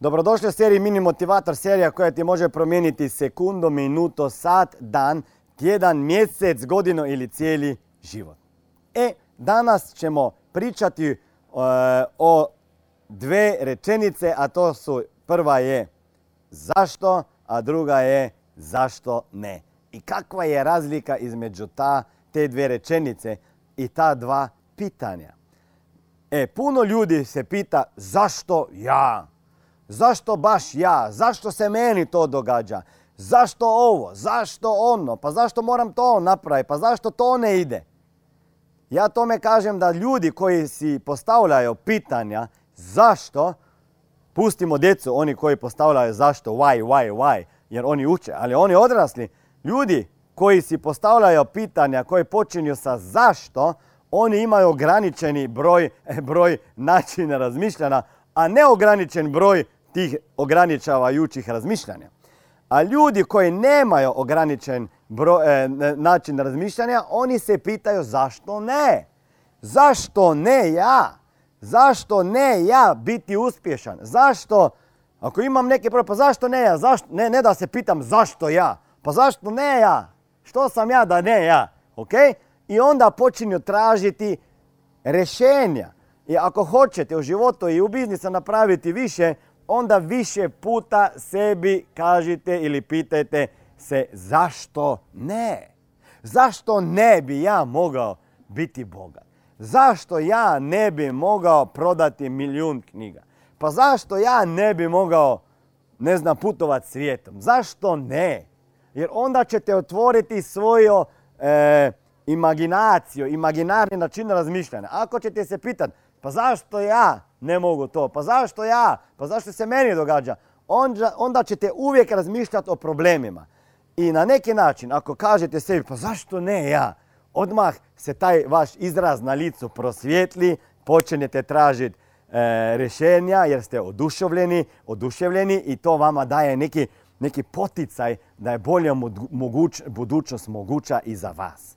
Dobrodošli u seriji Mini Motivator, serija koja ti može promijeniti sekundu, minuto, sat, dan, tjedan, mjesec, godinu ili cijeli život. E, danas ćemo pričati e, o dve rečenice, a to su prva je zašto, a druga je zašto ne. I kakva je razlika između ta, te dve rečenice i ta dva pitanja. E, puno ljudi se pita zašto ja? Zašto baš ja? Zašto se meni to događa? Zašto ovo? Zašto ono? Pa zašto moram to napraviti? Pa zašto to ne ide? Ja tome kažem da ljudi koji si postavljaju pitanja zašto, pustimo djecu, oni koji postavljaju zašto, why, why, why, jer oni uče, ali oni odrasli, ljudi koji si postavljaju pitanja, koji počinju sa zašto, oni imaju ograničeni broj, broj načina razmišljanja, a neograničen broj tih ograničavajućih razmišljanja. A ljudi koji nemaju ograničen e, način razmišljanja, oni se pitaju zašto ne? Zašto ne ja? Zašto ne ja biti uspješan? Zašto, ako imam neki problem, pa zašto ne ja? Zašto, ne, ne da se pitam zašto ja? Pa zašto ne ja? Što sam ja da ne ja? Ok? I onda počinju tražiti rješenja. I ako hoćete u životu i u biznisu napraviti više, onda više puta sebi kažite ili pitajte se zašto ne? Zašto ne bi ja mogao biti bogat? Zašto ja ne bi mogao prodati milijun knjiga? Pa zašto ja ne bi mogao, ne znam, putovati svijetom? Zašto ne? Jer onda ćete otvoriti svoju e, imaginaciju, imaginarni način razmišljanja. Ako ćete se pitati, pa zašto ja ne mogu to? Pa zašto ja? Pa zašto se meni događa? Onda, onda ćete uvijek razmišljati o problemima. I na neki način, ako kažete sebi, pa zašto ne ja? Odmah se taj vaš izraz na licu prosvjetli, počinjete tražiti e, rješenja jer ste oduševljeni, oduševljeni i to vama daje neki, neki poticaj da je bolja budućnost moguća i za vas.